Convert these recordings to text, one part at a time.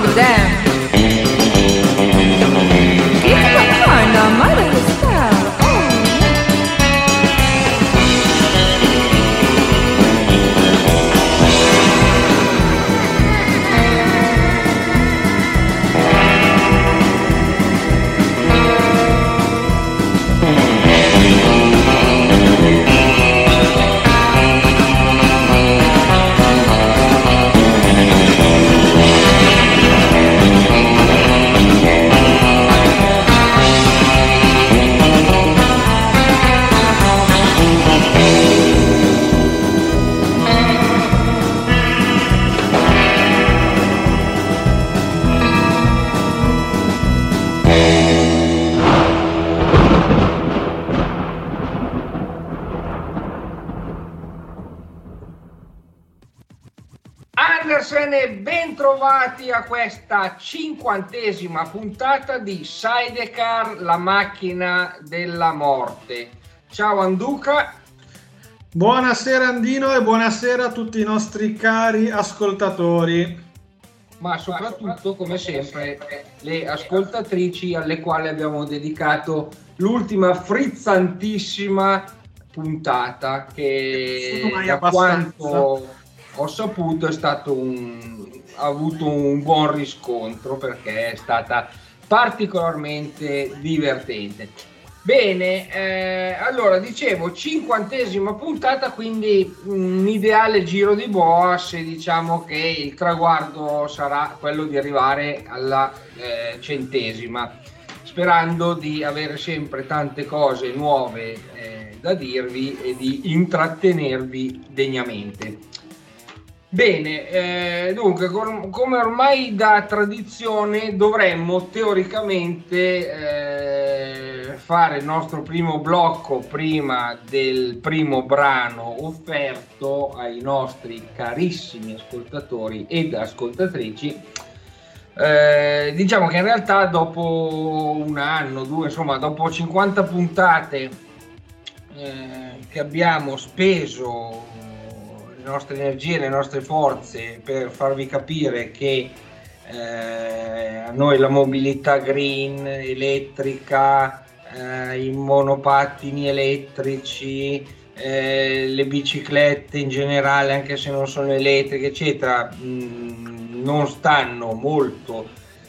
questa cinquantesima puntata di Sidecar, la macchina della morte. Ciao Anduca. Buonasera Andino e buonasera a tutti i nostri cari ascoltatori. Ma soprattutto, come sempre, le ascoltatrici alle quali abbiamo dedicato l'ultima frizzantissima puntata che da quanto ho saputo è stato un, ha avuto un buon riscontro perché è stata particolarmente divertente. Bene, eh, allora dicevo cinquantesima puntata, quindi un ideale giro di boa se diciamo che il traguardo sarà quello di arrivare alla eh, centesima, sperando di avere sempre tante cose nuove eh, da dirvi e di intrattenervi degnamente. Bene, eh, dunque, come ormai da tradizione dovremmo teoricamente eh, fare il nostro primo blocco prima del primo brano offerto ai nostri carissimi ascoltatori ed ascoltatrici. Eh, diciamo che in realtà dopo un anno, due, insomma, dopo 50 puntate eh, che abbiamo speso le nostre energie, le nostre forze per farvi capire che eh, a noi la mobilità green, elettrica, eh, i monopattini elettrici, eh, le biciclette in generale, anche se non sono elettriche, eccetera, mh, mm, non stanno molto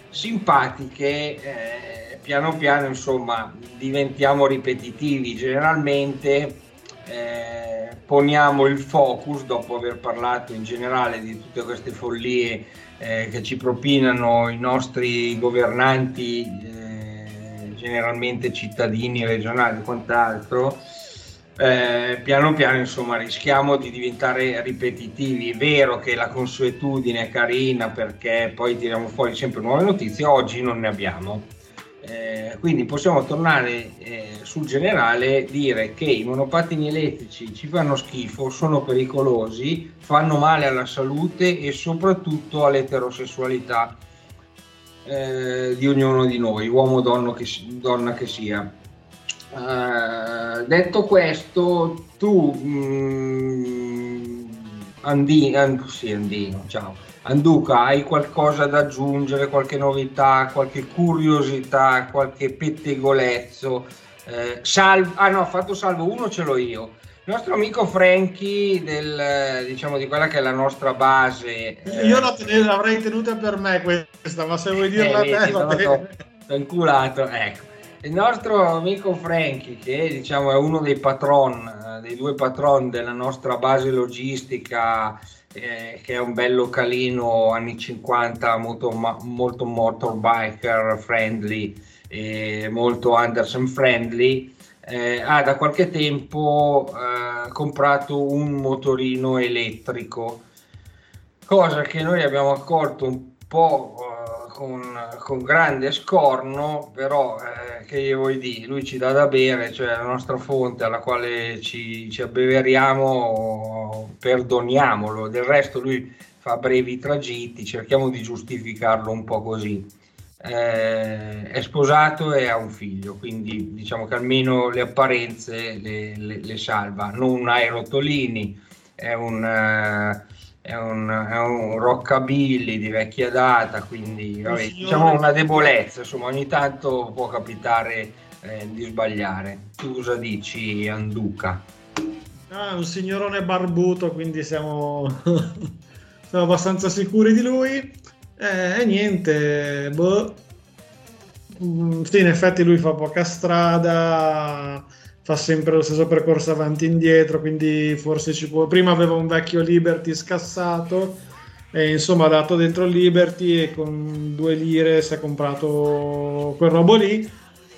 simpatiche. Eh, piano piano, insomma, diventiamo ripetitivi. Generalmente eh, poniamo il focus, dopo aver parlato in generale di tutte queste follie eh, che ci propinano i nostri governanti, eh, generalmente cittadini regionali e quant'altro, eh, piano piano insomma rischiamo di diventare ripetitivi. È vero che la consuetudine è carina perché poi tiriamo fuori sempre nuove notizie, oggi non ne abbiamo. Eh, quindi possiamo tornare eh, sul generale, dire che i monopattini elettrici ci fanno schifo, sono pericolosi, fanno male alla salute e soprattutto all'eterosessualità eh, di ognuno di noi, uomo o donna che, sia. Uh, detto questo, tu mm, Andi, And, sì, Andino, ciao. Anduca, hai qualcosa da aggiungere, qualche novità, qualche curiosità, qualche pettegolezzo? Eh, salvo, ah no, fatto salvo uno ce l'ho io. Il nostro amico Franky, del, diciamo di quella che è la nostra base. Eh, io l'avrei tenuta per me questa, ma se vuoi dirla eh, a te, va bene. inculato, ecco il nostro amico Franky, che diciamo è uno dei patron, eh, dei due patron della nostra base logistica, eh, che è un bel localino anni 50, molto, molto motorbiker friendly, e molto Anderson friendly, eh, ha da qualche tempo eh, comprato un motorino elettrico, cosa che noi abbiamo accolto un po' con, con, grande scorno, però eh, che gli vuoi dire, lui ci dà da bere, cioè la nostra fonte alla quale ci, ci abbeveriamo, perdoniamolo, del resto lui fa brevi tragitti, cerchiamo di giustificarlo un po' così. Eh, è sposato e ha un figlio, quindi diciamo che almeno le apparenze le, le, le salva, non hai rotolini, è un... Eh, è un, è un rockabilly di vecchia data, quindi vabbè, diciamo una debolezza, insomma ogni tanto può capitare eh, di sbagliare. Tu cosa dici Anduca? Ah, un signorone barbuto, quindi siamo, siamo abbastanza sicuri di lui. Eh, e niente, boh. Mm, sì, in effetti lui fa poca strada fa sempre lo stesso percorso avanti e indietro, quindi forse ci può... Prima aveva un vecchio Liberty scassato e insomma ha dato dentro Liberty e con due lire si è comprato quel robo lì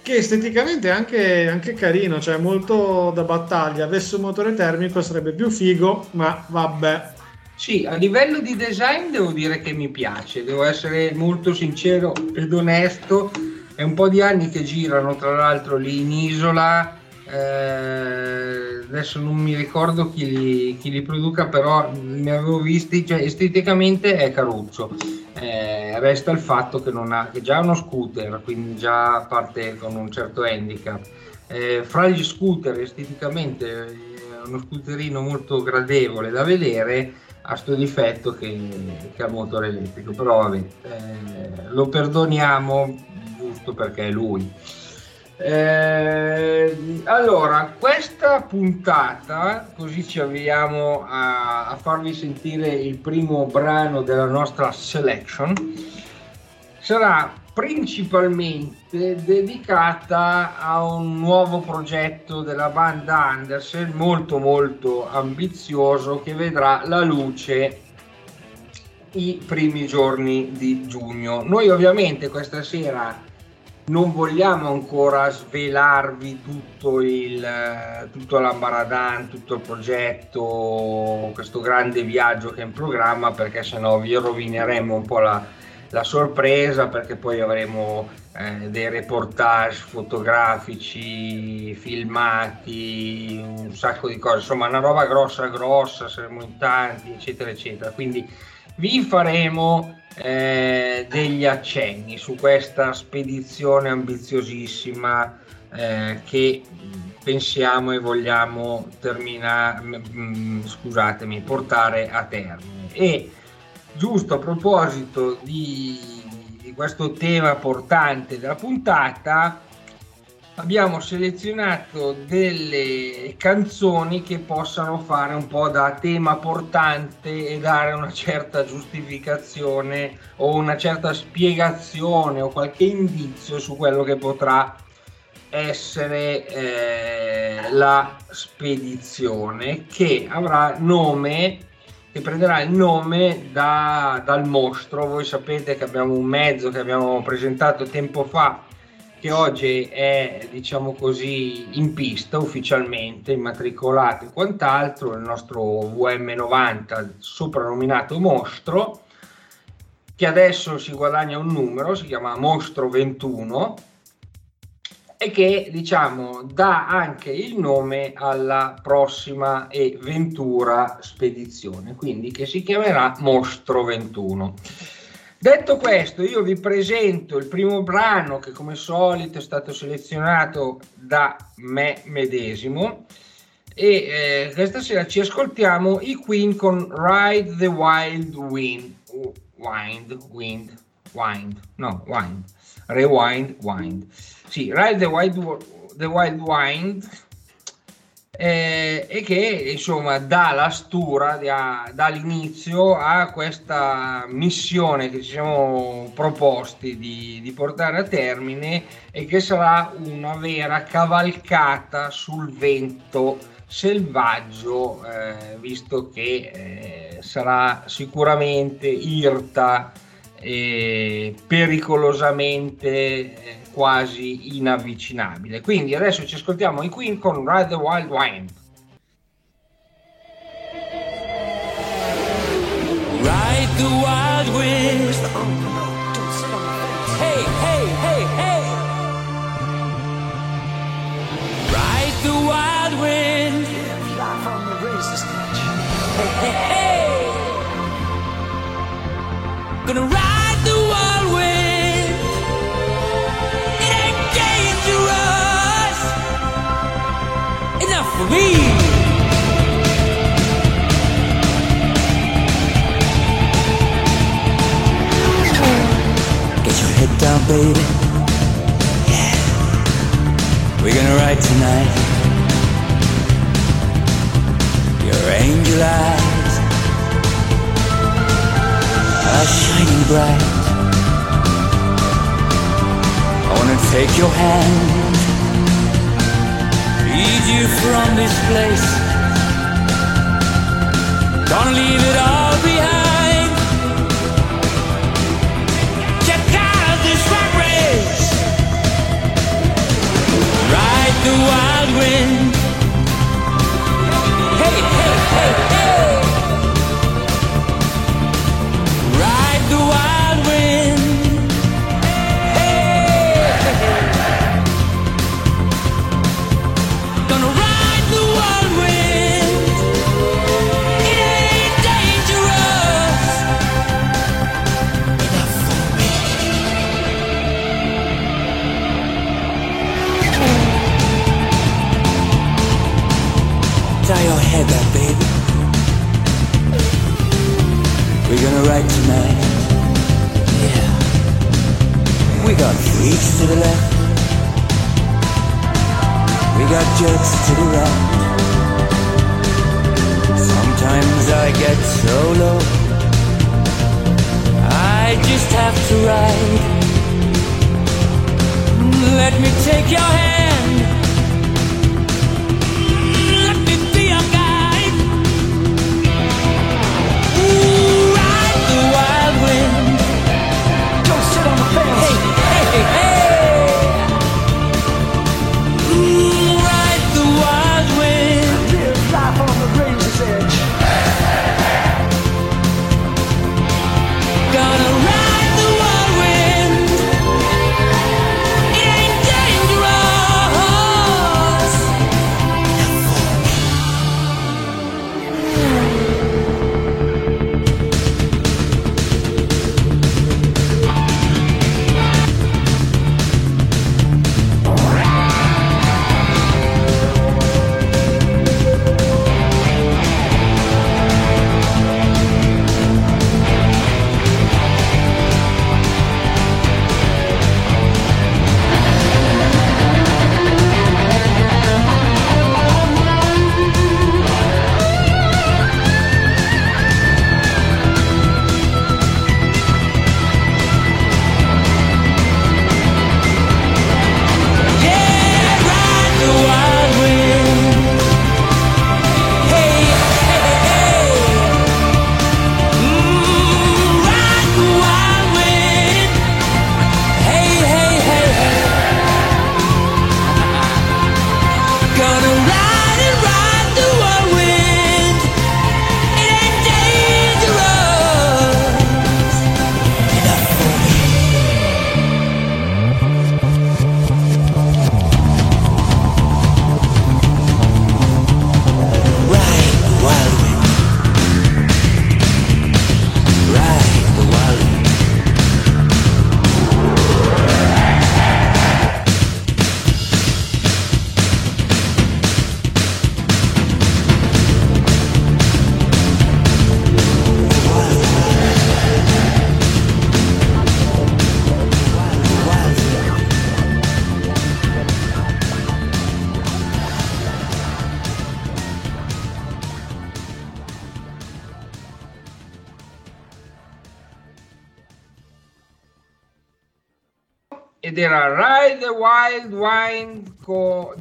che esteticamente è anche, anche carino, cioè molto da battaglia. Avesse un motore termico sarebbe più figo, ma vabbè. Sì, a livello di design devo dire che mi piace, devo essere molto sincero ed onesto. È un po' di anni che girano, tra l'altro, lì in isola eh, adesso non mi ricordo chi li, chi li, produca, però ne avevo visti, cioè esteticamente è caruccio. Eh, resta il fatto che, non ha, che già uno scooter, quindi già parte con un certo handicap. Eh, fra gli scooter esteticamente è uno scooterino molto gradevole da vedere, ha sto difetto che, che ha motore elettrico, però vabbè, eh, lo perdoniamo giusto perché è lui. Eh, allora, questa puntata, così ci avviamo a, a, farvi sentire il primo brano della nostra selection, sarà principalmente dedicata a un nuovo progetto della banda Andersen molto molto ambizioso che vedrà la luce i primi giorni di giugno. Noi ovviamente questa sera non vogliamo ancora svelarvi tutto il tutto l'ambaradan, tutto il progetto, questo grande viaggio che è in programma perché sennò vi rovineremo un po' la, la sorpresa perché poi avremo eh, dei reportage fotografici, filmati, un sacco di cose, insomma una roba grossa grossa, saremo in tanti eccetera eccetera, quindi vi faremo eh, degli accenni su questa spedizione ambiziosissima eh, che pensiamo e vogliamo terminare, scusatemi, portare a termine. E giusto a proposito di, di questo tema portante della puntata, abbiamo selezionato delle canzoni che possano fare un po' da tema portante e dare una certa giustificazione o una certa spiegazione o qualche indizio su quello che potrà essere eh, la spedizione che avrà nome che prenderà il nome da, dal mostro. Voi sapete che abbiamo un mezzo che abbiamo presentato tempo fa che oggi è, diciamo così, in pista ufficialmente, immatricolato e quant'altro, il nostro VM90 soprannominato Mostro, che adesso si guadagna un numero, si chiama Mostro 21 e che diciamo dà anche il nome alla prossima e ventura spedizione, quindi che si chiamerà Mostro 21. Detto questo, io vi presento il primo brano che come solito è stato selezionato da me medesimo. E eh, questa sera ci ascoltiamo i Queen con Ride the Wild Wind, Wind, Wind, Wind, no, Wind, Rewind, Wind. Sì, Ride the Wild, the Wild Wind eh, e che insomma dà la stura, dà, dà l'inizio a questa missione che ci siamo proposti di, di, portare a termine e che sarà una vera cavalcata sul vento selvaggio, eh, visto che eh, sarà sicuramente irta e pericolosamente eh, quasi inavvicinabile. Quindi adesso ci ascoltiamo i Queen con Ride the Wild Wind. Ride the wild wind. Hey, hey, hey, hey. Ride the wild wind. Life on the razor's edge. Hey, hey, hey. Baby. Yeah. We're gonna ride tonight. Your angel eyes are shining bright. I wanna take your hand lead you from this place. Gonna leave it all behind. Check out this rat. Ride the wild wind.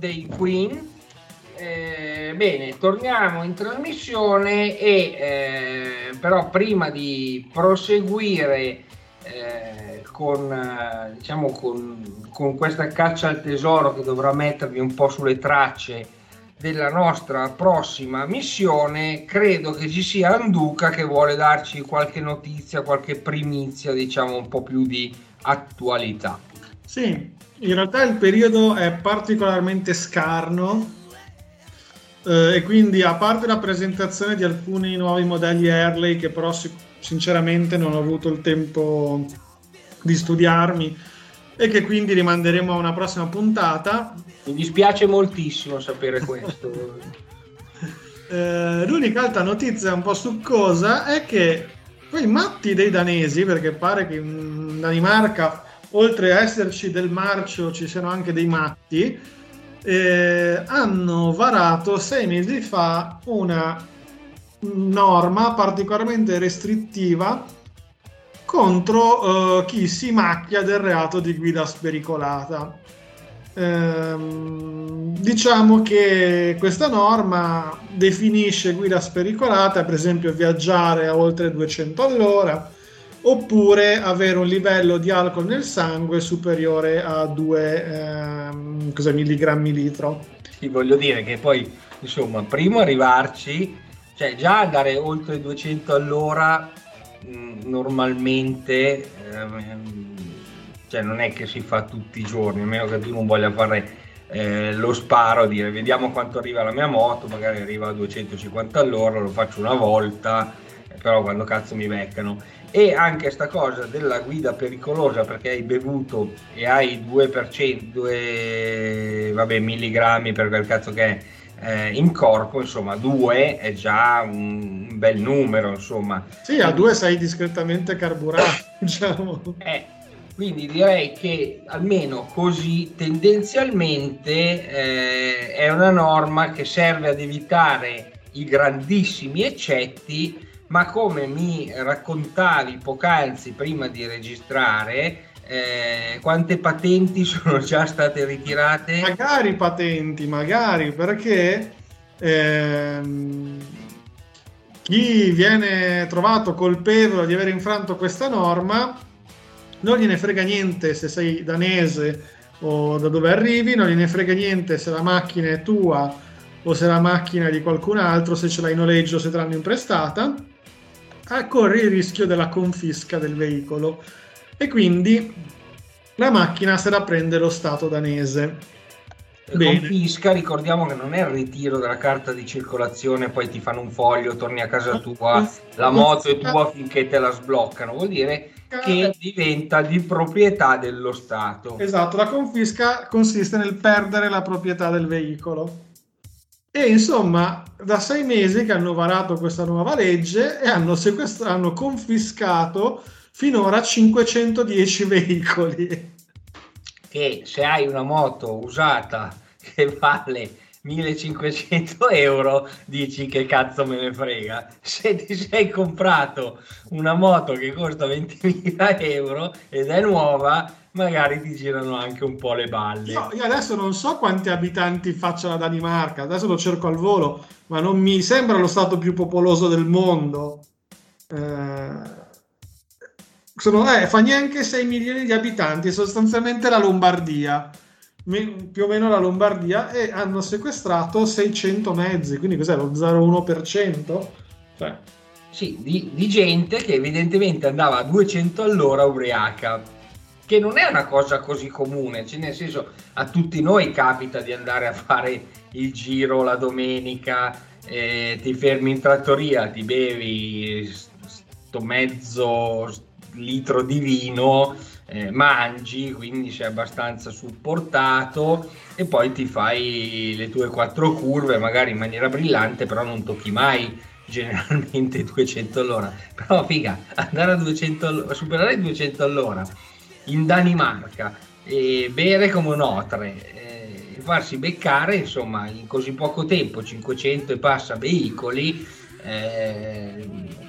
Dei Queen. Eh, bene, torniamo in trasmissione e eh, però prima di proseguire eh, con, eh, diciamo con, con questa caccia al tesoro che dovrà mettervi un po' sulle tracce della nostra prossima missione, credo che ci sia Anduca che vuole darci qualche notizia, qualche primizia, diciamo un po' più di attualità. Sì, in realtà il periodo è particolarmente scarno eh, e quindi a parte la presentazione di alcuni nuovi modelli Harley che però sinceramente non ho avuto il tempo di studiarmi e che quindi rimanderemo a una prossima puntata. Mi dispiace moltissimo sapere questo. eh, l'unica altra notizia un po' succosa è che quei matti dei danesi, perché pare che in Danimarca, oltre a esserci del marcio, ci siano anche dei matti, eh, hanno varato sei mesi fa una norma particolarmente restrittiva contro uh, chi si macchia del reato di guida spericolata. Ehm, diciamo che questa norma definisce guida spericolata, per esempio viaggiare a oltre 200 all'ora oppure avere un livello di alcol nel sangue superiore a 2 ehm, milligrammi litro. Sì, voglio dire che poi, insomma, primo arrivarci, cioè già andare oltre 200 all'ora Mm, normalmente ehm, cioè non è che si fa tutti i giorni, a meno che tu non voglia fare eh, lo sparo, dire vediamo quanto arriva la mia moto, magari arriva a 250 all'ora, lo faccio una volta, eh, però quando cazzo mi beccano. E anche sta cosa della guida pericolosa perché hai bevuto e hai 2%, 2 vabbè, milligrammi per quel cazzo che è eh, in corpo, insomma, due è già un bel numero, insomma. Sì, a due sei discretamente carburato, diciamo. Eh, quindi direi che almeno così tendenzialmente eh, è una norma che serve ad evitare i grandissimi eccetti, ma come mi raccontavi poc'anzi prima di registrare, eh, quante patenti sono già state ritirate? Magari patenti, magari perché ehm, chi viene trovato colpevole di aver infranto questa norma non gliene frega niente se sei danese o da dove arrivi, non gliene frega niente se la macchina è tua o se la macchina è di qualcun altro, se ce l'hai in noleggio, se te l'hanno imprestata, corri il rischio della confisca del veicolo e quindi la macchina se la prende lo Stato danese. Bene. Confisca, ricordiamo che non è il ritiro della carta di circolazione, poi ti fanno un foglio, torni a casa tua, la moto è tua finché te la sbloccano, vuol dire che diventa di proprietà dello Stato. Esatto, la confisca consiste nel perdere la proprietà del veicolo. E insomma, da sei mesi che hanno varato questa nuova legge e hanno, sequestra- hanno confiscato finora 510 veicoli. Che se hai una moto usata che vale 1500 euro, dici che cazzo me ne frega. Se ti sei comprato una moto che costa 20.000 euro ed è nuova, magari ti girano anche un po' le balle. No, io adesso non so quanti abitanti faccia la Danimarca, adesso lo cerco al volo, ma non mi sembra lo stato più popoloso del mondo. Eh sono, eh, fa neanche 6 milioni di abitanti, sostanzialmente la Lombardia, più o meno la Lombardia, e hanno sequestrato 600 mezzi, quindi cos'è lo 0,1%? Cioè. Sì, di, di gente che evidentemente andava a 200 all'ora ubriaca, che non è una cosa così comune, cioè nel senso a tutti noi capita di andare a fare il giro la domenica, eh, ti fermi in trattoria, ti bevi sto mezzo litro di vino, eh, mangi, quindi sei abbastanza supportato e poi ti fai le tue quattro curve, magari in maniera brillante, però non tocchi mai generalmente 200 all'ora. Però figa, andare a 200 all'ora, superare i 200 all'ora in Danimarca e bere come un otre e farsi beccare insomma in così poco tempo 500 e passa veicoli Eh,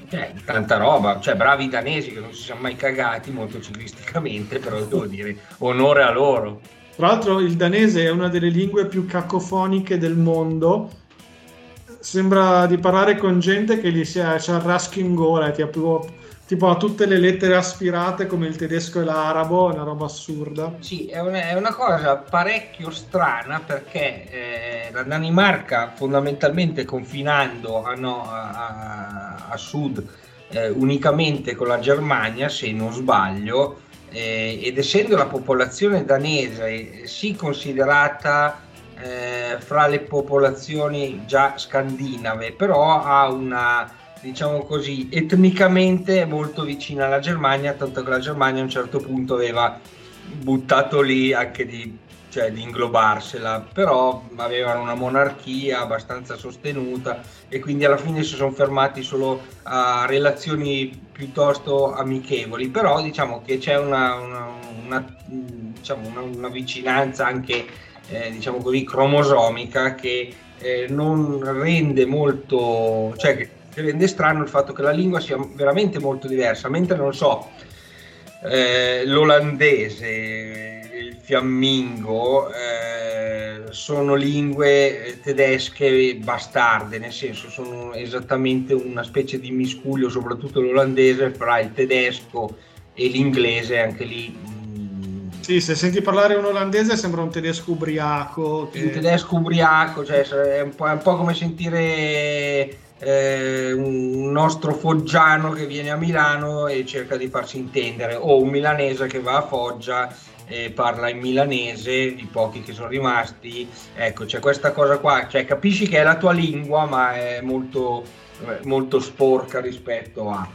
cioè, tanta roba, cioè bravi danesi che non si sono mai cagati molto ciclisticamente, però devo dire onore a loro. Tra l'altro il danese è una delle lingue più cacofoniche del mondo. Sembra di parlare con gente che gli si arraschi in gola, tipo, tipo ha tutte le lettere aspirate come il tedesco e l'arabo, è una roba assurda. Sì, è una, è una cosa parecchio strana perché eh, la Danimarca fondamentalmente confinando a, no, a, a sud eh, unicamente con la Germania, se non sbaglio, eh, ed essendo la popolazione danese sì considerata eh, fra le popolazioni già scandinave, però ha una diciamo così etnicamente molto vicina alla Germania, tanto che la Germania a un certo punto aveva buttato lì anche di cioè di inglobarsela, però avevano una monarchia abbastanza sostenuta e quindi alla fine si sono fermati solo a relazioni piuttosto amichevoli, però diciamo che c'è una, una, una, diciamo una vicinanza anche eh, diciamo così cromosomica che eh, non rende molto, cioè che rende strano il fatto che la lingua sia veramente molto diversa, mentre non so, eh, l'olandese fiammingo eh, sono lingue tedesche bastarde, nel senso sono esattamente una specie di miscuglio, soprattutto l'olandese, fra il tedesco e l'inglese, anche lì. Mm, sì, se senti parlare un olandese sembra un tedesco ubriaco. Che... Un tedesco ubriaco, cioè è un po', è un po come sentire eh, un nostro foggiano che viene a Milano e cerca di farsi intendere, o un milanese che va a Foggia eh, parla in milanese, i pochi che sono rimasti, ecco c'è questa cosa qua, cioè capisci che è la tua lingua ma è molto, eh, molto sporca rispetto a...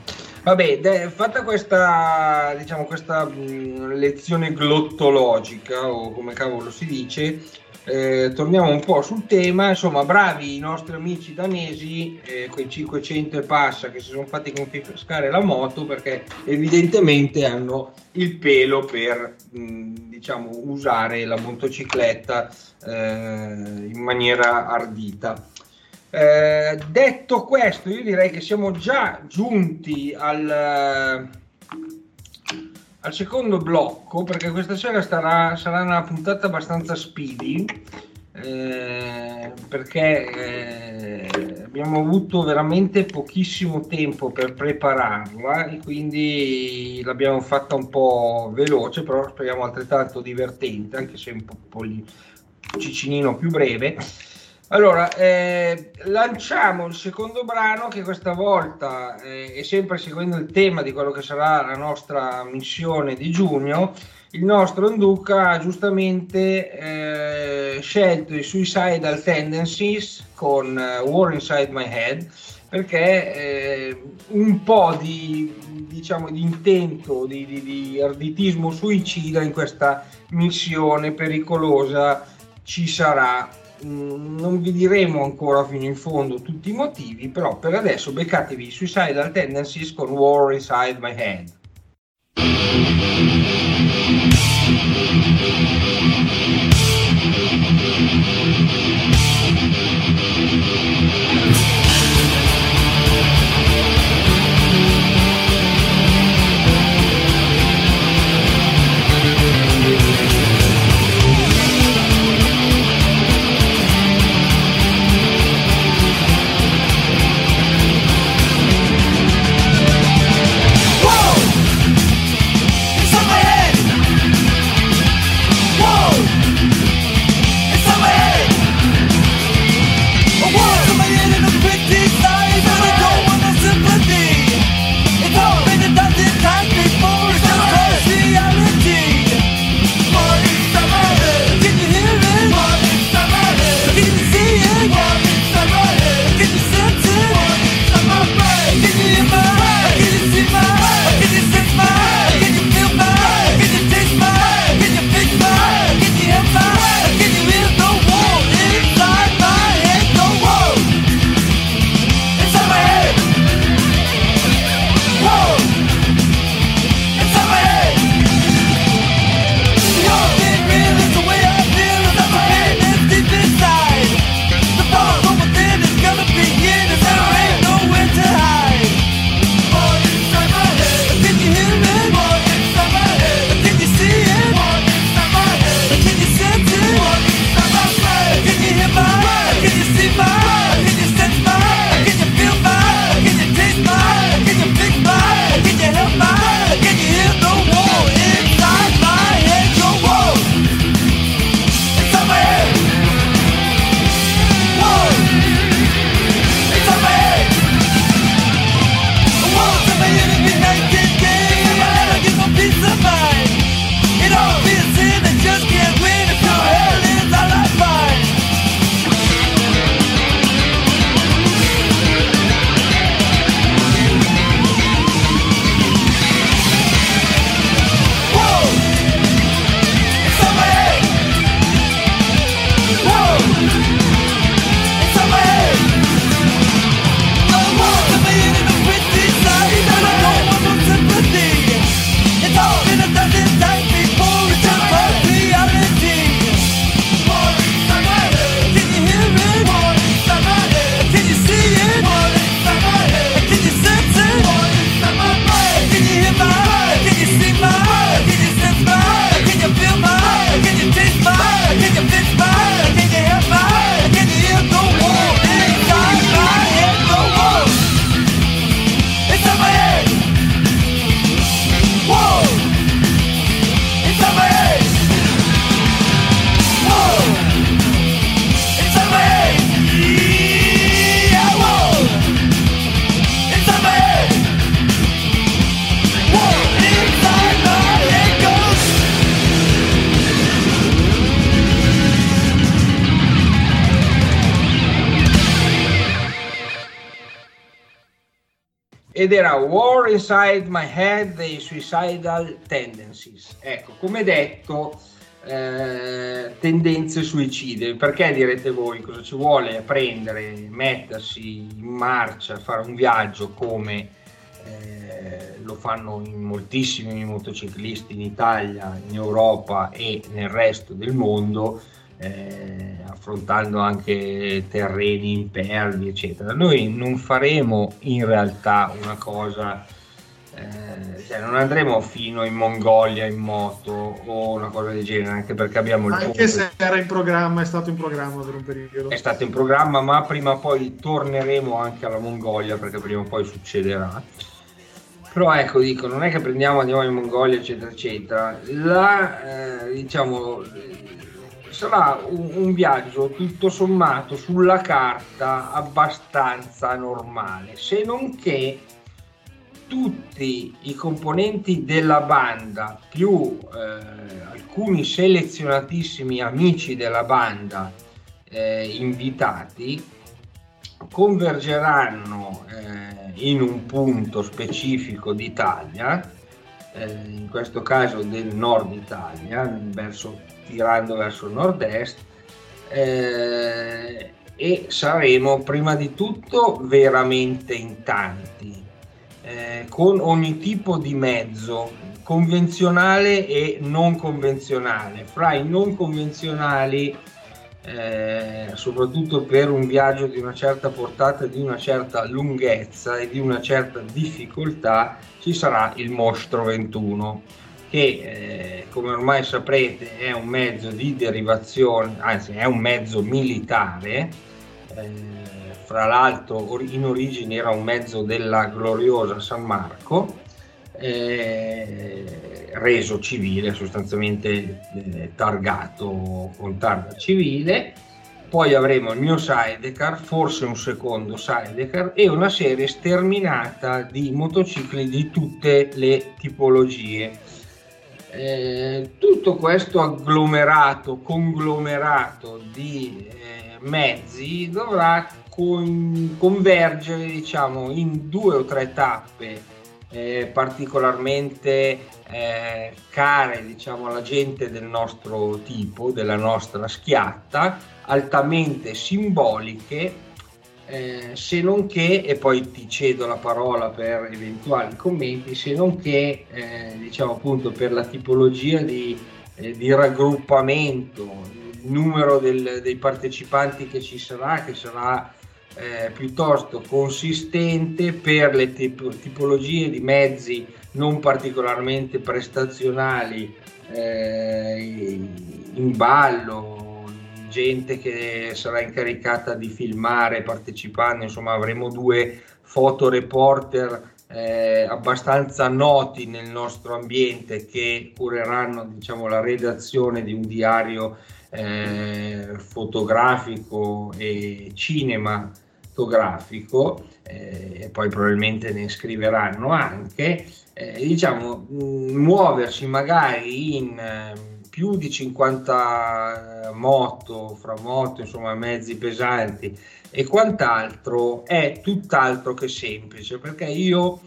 Vabbè, de- fatta questa, diciamo, questa mh, lezione glottologica o come cavolo si dice, eh, torniamo un po' sul tema, insomma, bravi i nostri amici danesi, eh, quei 500 e passa che si sono fatti confiscare la moto perché evidentemente hanno il pelo per mh, diciamo usare la motocicletta eh, in maniera ardita. Eh, detto questo, io direi che siamo già giunti al al secondo blocco, perché questa sera sarà, sarà una puntata abbastanza speedy, eh, perché eh, abbiamo avuto veramente pochissimo tempo per prepararla e quindi l'abbiamo fatta un po' veloce, però speriamo altrettanto divertente, anche se un po', un po cicinino più breve. Allora, eh, lanciamo il secondo brano che questa volta eh, è sempre seguendo il tema di quello che sarà la nostra missione di giugno. Il nostro Nduca ha giustamente eh, scelto i Suicidal Tendencies con uh, War Inside My Head perché eh, un po' di, diciamo, di intento, di, di, di arditismo suicida in questa missione pericolosa ci sarà Mm, non vi diremo ancora fino in fondo tutti i motivi, però per adesso beccatevi Suicidal Tendencies con War Inside My Head. Ed era War Inside My Head dei Suicidal Tendencies. Ecco, come detto, eh, tendenze suicide. Perché direte voi cosa ci vuole prendere, mettersi in marcia, fare un viaggio come eh, lo fanno in moltissimi motociclisti in Italia, in Europa e nel resto del mondo, eh, affrontando anche terreni impervi, eccetera. Noi non faremo in realtà una cosa eh, cioè non andremo fino in Mongolia in moto o una cosa del genere, anche perché abbiamo il Anche punto. se era in programma, è stato in programma per un periodo. È stato in programma, ma prima o poi torneremo anche alla Mongolia perché prima o poi succederà. Però ecco, dico, non è che prendiamo, andiamo in Mongolia, eccetera, eccetera. La, eh, diciamo, sarà un, un viaggio tutto sommato sulla carta abbastanza normale, se non che tutti i componenti della banda più eh, alcuni selezionatissimi amici della banda eh, invitati convergeranno eh, in un punto specifico d'Italia, eh, in questo caso del nord Italia, verso, tirando verso nord-est, eh, e saremo prima di tutto veramente in tanti eh, con ogni tipo di mezzo convenzionale e non convenzionale. Fra i non convenzionali, eh, soprattutto per un viaggio di una certa portata, di una certa lunghezza e di una certa difficoltà, ci sarà il Mostro 21 che eh, come ormai saprete è un mezzo di derivazione, anzi è un mezzo militare eh, fra l'altro in origine era un mezzo della gloriosa San Marco, eh, reso civile, sostanzialmente eh, targato con targa civile. Poi avremo il mio sidecar, forse un secondo sidecar e una serie sterminata di motocicli di tutte le tipologie. Eh, tutto questo agglomerato, conglomerato di eh, mezzi dovrà con, convergere diciamo, in due o tre tappe eh, particolarmente eh, care diciamo, alla gente del nostro tipo, della nostra schiatta, altamente simboliche, eh, se non che, e poi ti cedo la parola per eventuali commenti, se non che eh, diciamo appunto per la tipologia di, eh, di raggruppamento, il numero del, dei partecipanti che ci sarà, che sarà eh, piuttosto consistente per le tip- tipologie di mezzi non particolarmente prestazionali eh, in ballo, gente che sarà incaricata di filmare partecipando, insomma avremo due fotoreporter eh, abbastanza noti nel nostro ambiente che cureranno diciamo, la redazione di un diario eh, fotografico e cinema fotografico eh, e poi probabilmente ne scriveranno anche, eh, diciamo, mh, muoversi magari in eh, più di 50 moto, fra moto, insomma mezzi pesanti e quant'altro è tutt'altro che semplice perché io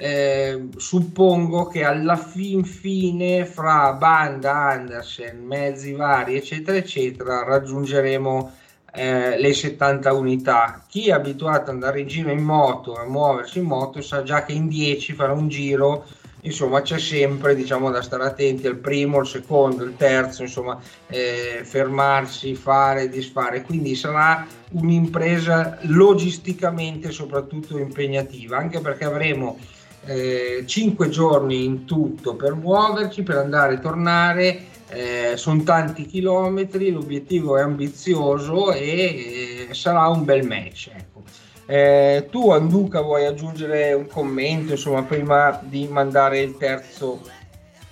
eh, suppongo che alla fin fine fra banda, Andersen, mezzi vari eccetera eccetera raggiungeremo eh, le 70 unità. Chi è abituato ad andare in giro in moto, a muoversi in moto, sa già che in 10 farà un giro, insomma c'è sempre diciamo, da stare attenti al primo, al secondo, al terzo, insomma eh, fermarsi, fare, disfare. Quindi sarà un'impresa logisticamente soprattutto impegnativa, anche perché avremo eh, 5 giorni in tutto per muoverci, per andare e tornare eh, sono tanti chilometri, l'obiettivo è ambizioso e eh, sarà un bel match. Ecco. Eh, tu Anduca vuoi aggiungere un commento insomma prima di mandare il terzo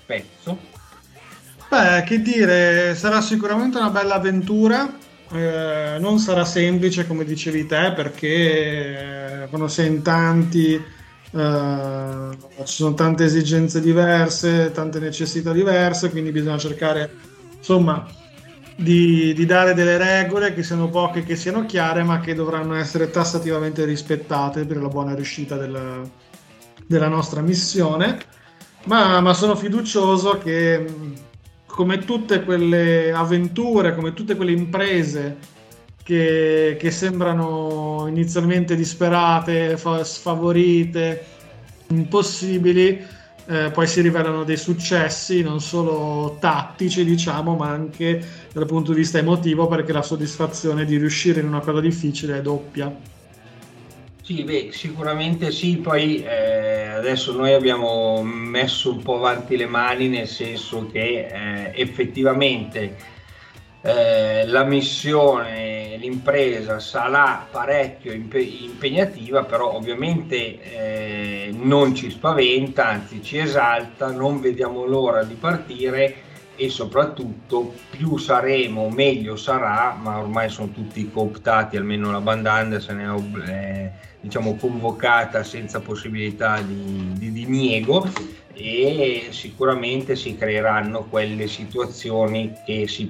pezzo? Beh, che dire, sarà sicuramente una bella avventura, eh, non sarà semplice come dicevi te perché eh, quando sei in tanti Uh, ci sono tante esigenze diverse, tante necessità diverse, quindi bisogna cercare insomma di, di, dare delle regole che siano poche, che siano chiare, ma che dovranno essere tassativamente rispettate per la buona riuscita del, della nostra missione, ma, ma sono fiducioso che come tutte quelle avventure, come tutte quelle imprese che, che sembrano inizialmente disperate, fa, sfavorite, impossibili, eh, poi si rivelano dei successi non solo tattici, diciamo, ma anche dal punto di vista emotivo, perché la soddisfazione di riuscire in una cosa difficile è doppia. Sì, beh, sicuramente sì, poi eh, adesso noi abbiamo messo un po' avanti le mani nel senso che eh, effettivamente eh, la missione, l'impresa sarà parecchio impe- impegnativa, però ovviamente eh, non ci spaventa, anzi ci esalta, non vediamo l'ora di partire e soprattutto più saremo meglio sarà, ma ormai sono tutti cooptati, almeno la bandanda se ne è eh, diciamo, convocata senza possibilità di, di e sicuramente si creeranno quelle situazioni che si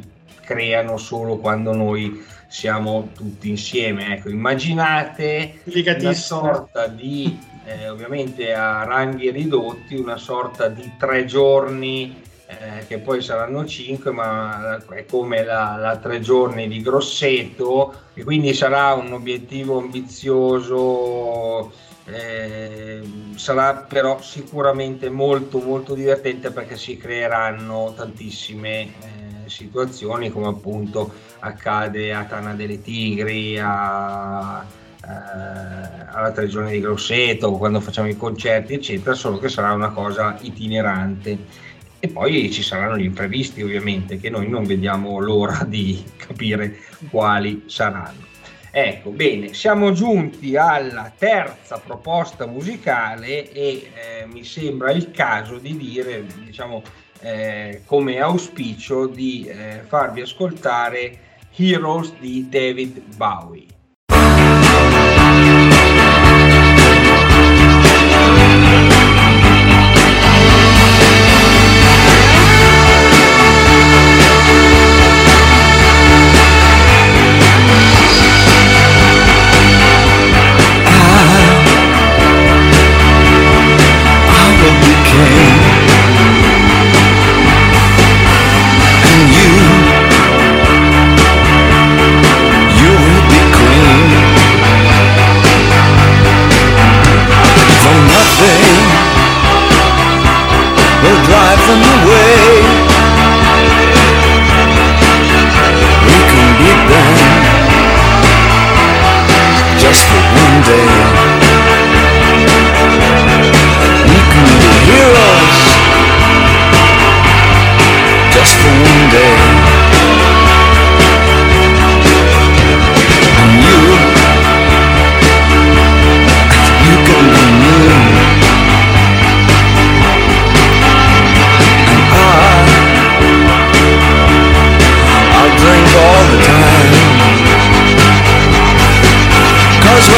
creano solo quando noi siamo tutti insieme. Ecco, immaginate una sorta di, eh, ovviamente a ranghi ridotti, una sorta di tre giorni eh, che poi saranno cinque, ma è come la, la, tre giorni di Grosseto, e quindi sarà un obiettivo ambizioso. Eh, sarà però sicuramente molto molto divertente perché si creeranno tantissime eh, situazioni come appunto accade a Tana delle Tigri, a, eh, alla Tregione di Grosseto, quando facciamo i concerti, eccetera, solo che sarà una cosa itinerante. E poi ci saranno gli imprevisti, ovviamente, che noi non vediamo l'ora di capire quali saranno. Ecco, bene, siamo giunti alla terza proposta musicale e eh, mi sembra il caso di dire, diciamo, eh, come auspicio di eh, farvi ascoltare Heroes di David Bowie.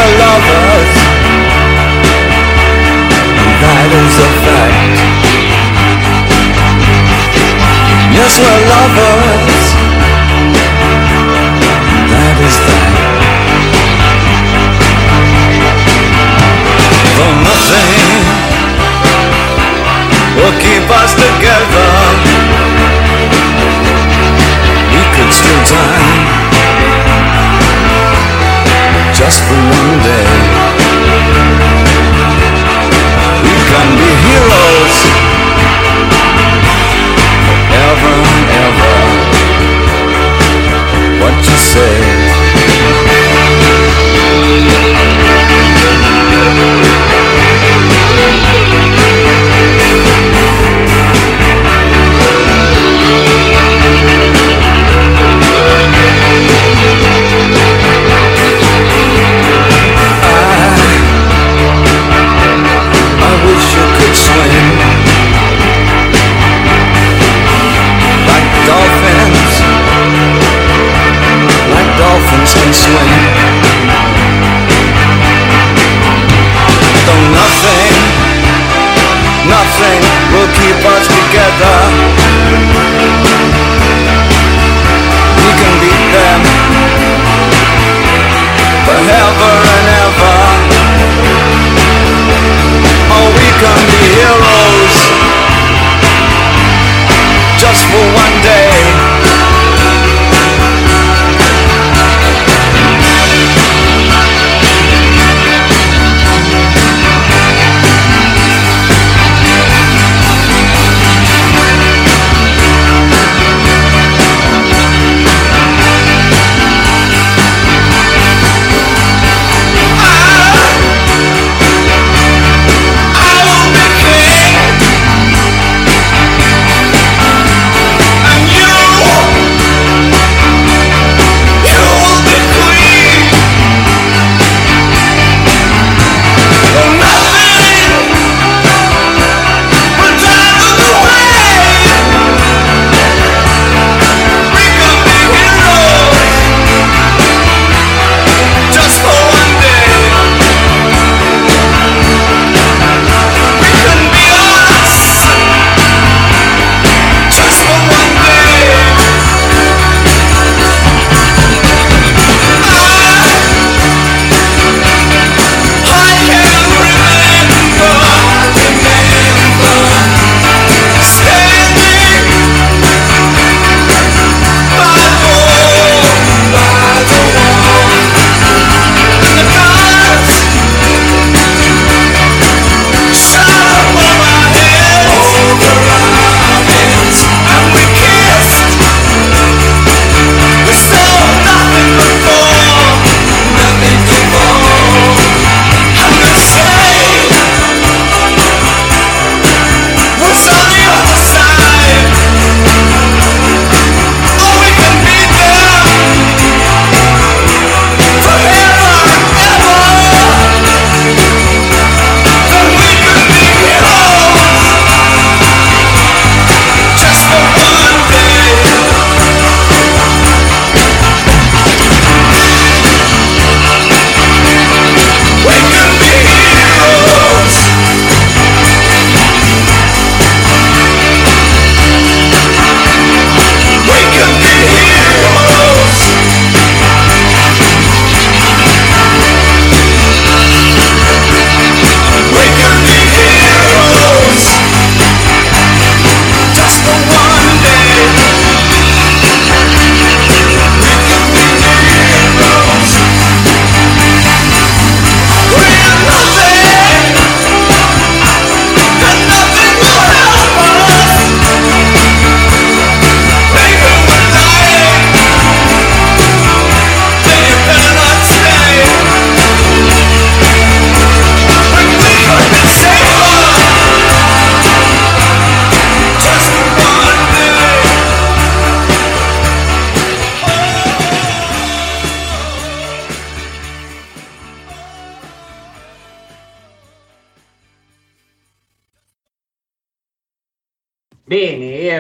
were lovers. That is a fact. Yes, we're lovers. That is that. For nothing will keep us together. just for one day.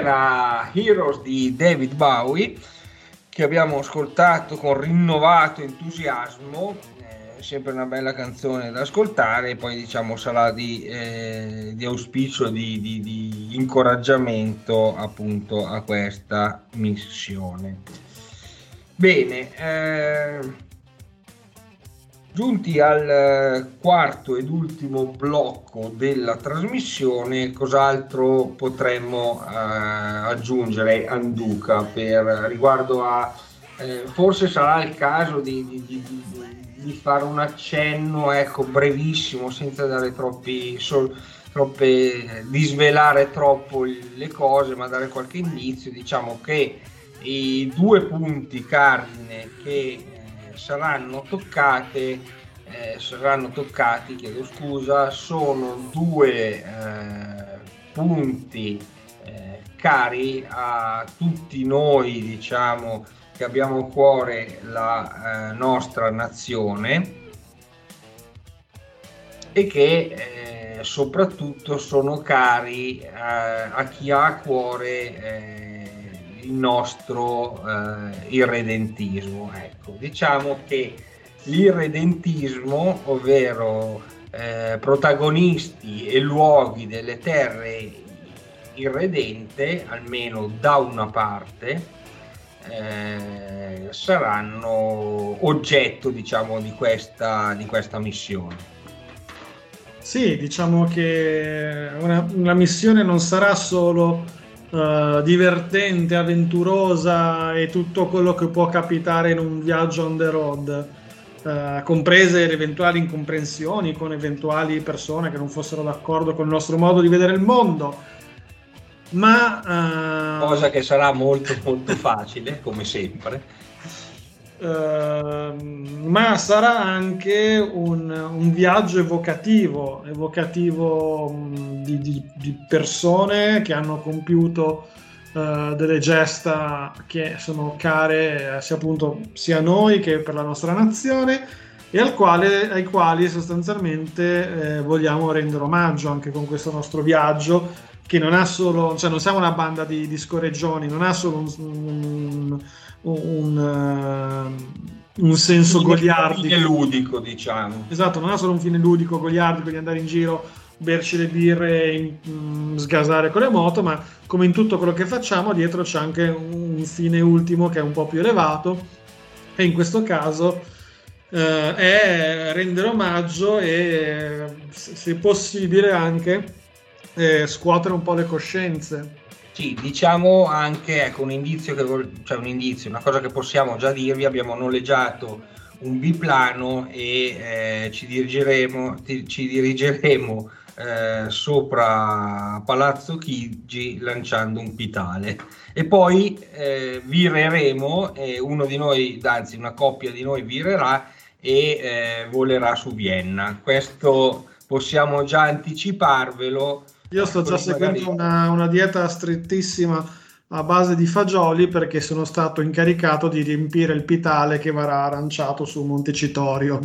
Era Heroes di David Bowie che abbiamo ascoltato con rinnovato entusiasmo, eh, sempre una bella canzone da ascoltare, poi diciamo sarà di, eh, di auspicio, di, di, di, incoraggiamento appunto a questa missione. Bene, eh, Giunti al eh, quarto ed ultimo blocco della trasmissione, cos'altro potremmo eh, aggiungere, Anduca, per riguardo a... Eh, forse sarà il caso di, di, di, di, fare un accenno, ecco, brevissimo, senza dare troppi... Sol, troppe, di svelare troppo le cose, ma dare qualche indizio. Diciamo che i due punti cardine che saranno toccate eh, saranno toccati, chiedo scusa, sono due eh, punti eh, cari a tutti noi, diciamo, che abbiamo a cuore la eh, nostra nazione e che eh, soprattutto sono cari eh, a chi ha a cuore il nostro eh, irredentismo. Ecco, diciamo che l'irredentismo, ovvero eh, protagonisti e luoghi delle terre irredente, almeno da una parte, eh, saranno oggetto diciamo, di, questa, di questa missione. Sì, diciamo che una, una missione non sarà solo uh, divertente, avventurosa e tutto quello che può capitare in un viaggio on the road. Uh, comprese le eventuali incomprensioni con eventuali persone che non fossero d'accordo con il nostro modo di vedere il mondo. Ma, uh, Cosa che sarà molto molto facile, come sempre. Ehm, ma sarà anche un, un viaggio evocativo, evocativo mh, di, di, di, persone che hanno compiuto uh, delle gesta che sono care sia appunto sia a noi che per la nostra nazione e quale, ai quali sostanzialmente eh, vogliamo rendere omaggio anche con questo nostro viaggio che non ha solo, cioè non siamo una banda di, di scorreggioni, non ha solo un, un un, un senso un goliardico. fine ludico, diciamo. Esatto, non ha solo un fine ludico, goliardico di andare in giro, berci le birre, in, um, sgasare con le moto, ma come in tutto quello che facciamo, dietro c'è anche un fine ultimo che è un po' più elevato e in questo caso uh, è rendere omaggio e, se possibile, anche eh, scuotere un po' le coscienze. Sì, diciamo anche ecco, un indizio, che, cioè un indizio, una cosa che possiamo già dirvi, abbiamo noleggiato un biplano e eh, ci dirigeremo, ci dirigeremo eh, sopra Palazzo Chigi lanciando un pitale. E poi eh, vireremo uno di noi, anzi una coppia di noi virerà e eh, volerà su Vienna. Questo possiamo già anticiparvelo io sto già seguendo una, una, dieta strettissima a base di fagioli perché sono stato incaricato di riempire il pitale che verrà aranciato su Montecitorio.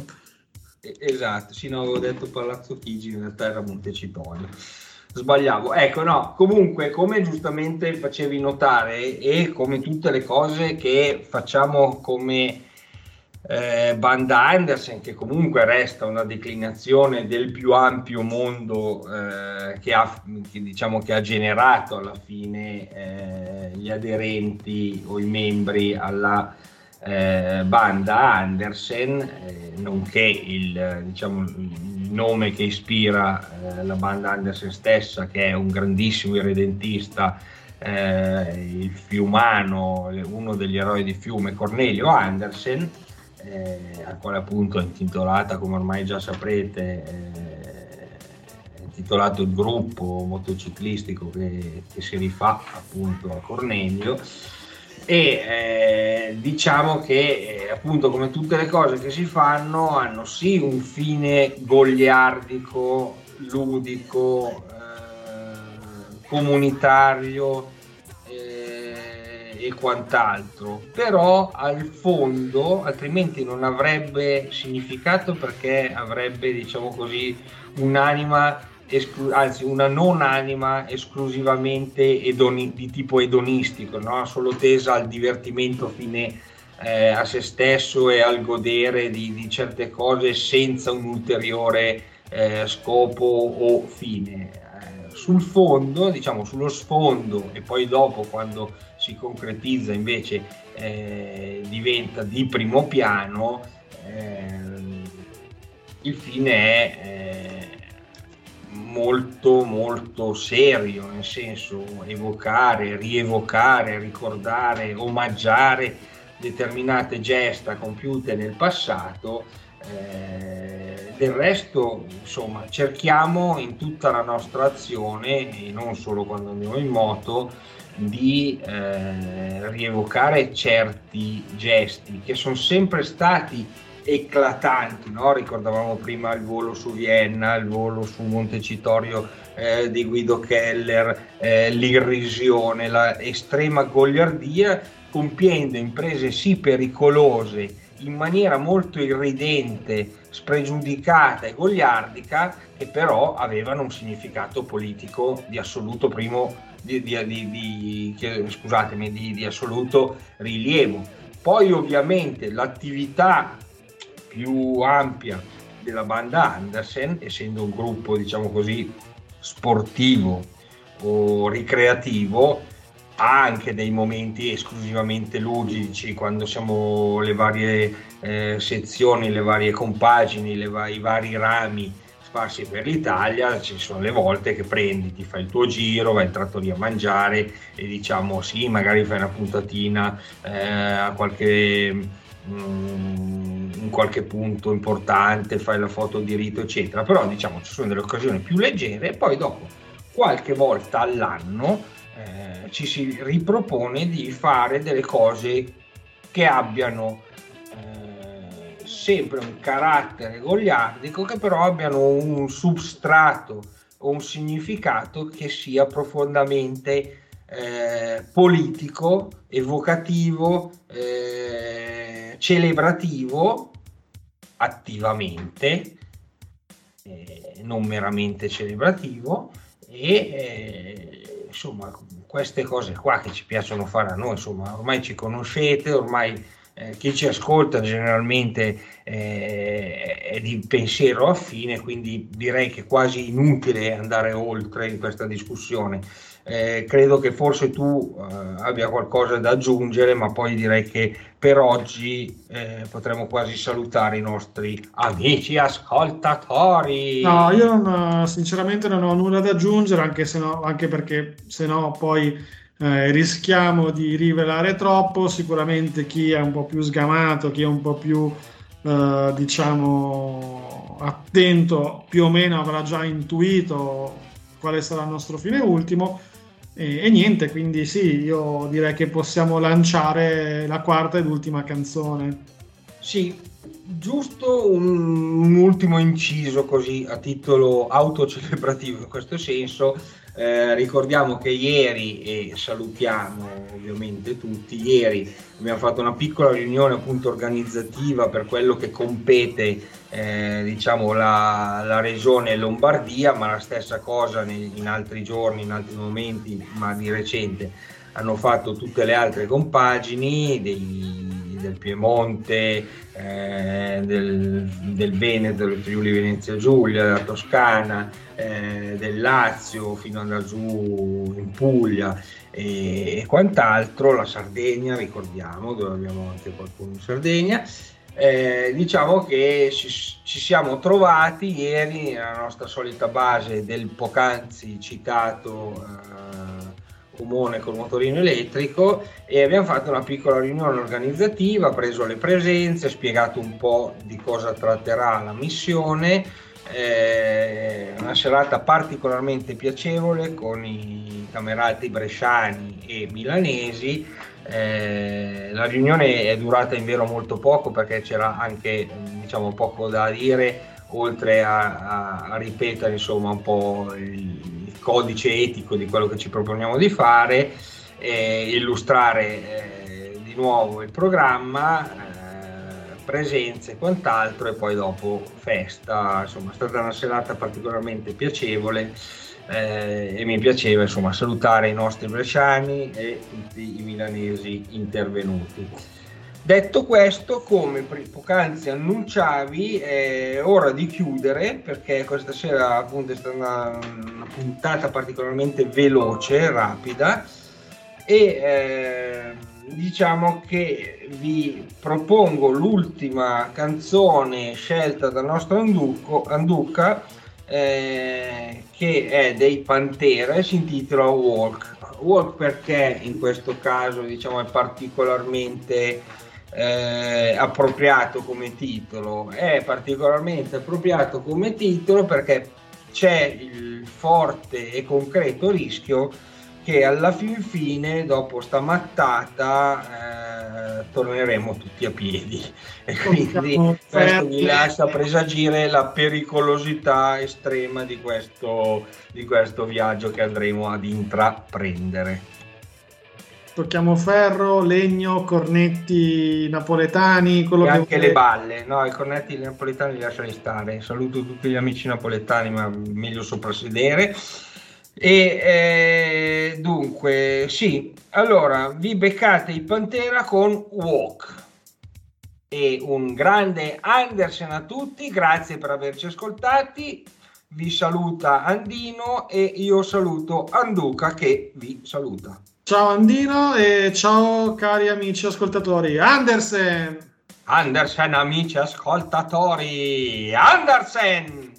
Esatto, sì, no, avevo detto Palazzo Chigi, in realtà era Montecitorio. Sbagliavo. Ecco, no, comunque, come giustamente facevi notare e come tutte le cose che facciamo come eh, banda Andersen che comunque resta una declinazione del più ampio mondo eh, che, ha, che, diciamo, che ha generato alla fine eh, gli aderenti o i membri alla eh, banda Andersen, eh, nonché il, diciamo, il, nome che ispira eh, la banda Andersen stessa, che è un grandissimo irredentista. il fiumano, uno degli eroi di fiume, Cornelio Andersen, eh, al quale appunto è intitolata, come ormai già saprete, eh, è intitolato il gruppo motociclistico che, che si rifà appunto a Cornelio. E eh, diciamo che eh, appunto come tutte le cose che si fanno hanno sì un fine goliardico, ludico, eh, comunitario e quant'altro, però al fondo altrimenti non avrebbe significato perché avrebbe, diciamo così, un'anima esclu- anzi una non anima esclusivamente edoni- di tipo edonistico, no? solo tesa al divertimento fine eh, a se stesso e al godere di, di certe cose senza un ulteriore eh, scopo o fine. Eh, sul fondo, diciamo sullo sfondo e poi dopo quando si concretizza invece eh, diventa di primo piano, ehm, il fine è eh, molto molto serio, nel senso evocare, rievocare, ricordare, omaggiare determinate gesta compiute nel passato. Eh, del resto, insomma, cerchiamo in tutta la nostra azione, e non solo quando andiamo in moto, di eh, rievocare certi gesti che sono sempre stati eclatanti, no? ricordavamo prima il volo su Vienna, il volo su Montecitorio eh, di Guido Keller, eh, l'irrisione, la estrema goliardia compiendo imprese sì pericolose in maniera molto irridente, spregiudicata e goliardica, che però avevano un significato politico di assoluto primo, di, di, scusatemi, di assoluto rilievo. Poi ovviamente l'attività più ampia della banda Andersen, essendo un gruppo diciamo così sportivo o ricreativo, ha anche dei momenti esclusivamente ludici quando siamo le varie eh, sezioni, le varie compagini, le va- i vari rami sparsi per l'Italia, ci sono le volte che prendi, ti fai il tuo giro, vai in trattoria a mangiare e diciamo sì, magari fai una puntatina eh, a qualche, mm, in qualche punto importante, fai la foto di rito, eccetera, però diciamo ci sono delle occasioni più leggere e poi dopo qualche volta all'anno eh, ci si ripropone di fare delle cose che abbiano sempre un carattere goliardico, che però abbiano un substrato o un significato che sia profondamente eh, politico, evocativo, eh, celebrativo attivamente, eh, non meramente celebrativo e eh, insomma, queste cose qua che ci piacciono fare a noi, insomma, ormai ci conoscete, ormai eh, chi ci ascolta generalmente eh, è di pensiero affine, quindi direi che è quasi inutile andare oltre in questa discussione. Eh, credo che forse tu eh, abbia qualcosa da aggiungere, ma poi direi che per oggi eh, potremmo quasi salutare i nostri amici ascoltatori. No, io non, sinceramente non ho nulla da aggiungere, anche, no, anche perché se no poi eh, rischiamo di rivelare troppo. Sicuramente chi è un po' più sgamato, chi è un po' più eh, diciamo attento, più o meno avrà già intuito quale sarà il nostro fine ultimo e, e, niente, quindi sì, io direi che possiamo lanciare la quarta ed ultima canzone. Sì, giusto un, un ultimo inciso così a titolo autocelebrativo in questo senso. Eh, ricordiamo che ieri, e salutiamo ovviamente tutti, ieri abbiamo fatto una piccola riunione appunto organizzativa per quello che compete eh, diciamo la, la, regione Lombardia, ma la stessa cosa in, in altri giorni, in altri momenti, ma di recente. Hanno fatto tutte le altre compagini dei, del Piemonte, eh, del, del, Veneto, del Friuli Venezia Giulia, della Toscana, eh, del Lazio fino ad andare giù in Puglia e, e, quant'altro, la Sardegna, ricordiamo, dove abbiamo anche qualcuno in Sardegna. Eh, diciamo che ci, ci, siamo trovati ieri nella nostra solita base del poc'anzi citato eh, comune col motorino elettrico e abbiamo fatto una piccola riunione organizzativa, preso le presenze, spiegato un po' di cosa tratterà la missione, eh, una serata particolarmente piacevole con i camerati bresciani e milanesi. Eh, la riunione è durata in vero molto poco perché c'era anche diciamo, poco da dire oltre a, a, a ripetere insomma un po' il, codice etico di quello che ci proponiamo di fare, eh, illustrare eh, di nuovo il programma, eh, presenze e quant'altro e poi dopo festa, insomma è stata una serata particolarmente piacevole eh, e mi piaceva insomma salutare i nostri bresciani e tutti i milanesi intervenuti. Detto questo, come poc'anzi annunciavi, è ora di chiudere perché questa sera appunto è stata una, una puntata particolarmente veloce, rapida e eh, diciamo che vi propongo l'ultima canzone scelta dal nostro Anduco, Anduca eh, che è dei Pantera e si intitola Walk. Walk perché in questo caso diciamo è particolarmente eh, appropriato come titolo? È particolarmente appropriato come titolo perché c'è il forte e concreto rischio che alla fin fine, dopo sta mattata, eh, torneremo tutti a piedi. E quindi questo mi lascia presagire la pericolosità estrema di questo, di questo viaggio che andremo ad intraprendere. Tocchiamo ferro, legno, cornetti napoletani, quello e che anche le balle, no, i cornetti napoletani li lasciali stare. Saluto tutti gli amici napoletani, ma meglio soprassedere. E eh, dunque, sì, allora vi beccate i Pantera con Walk. E un grande Andersen a tutti, grazie per averci ascoltati. Vi saluta Andino e io saluto Anduca che vi saluta. Ciao Andino e ciao cari amici ascoltatori. Andersen! Andersen, amici ascoltatori! Andersen!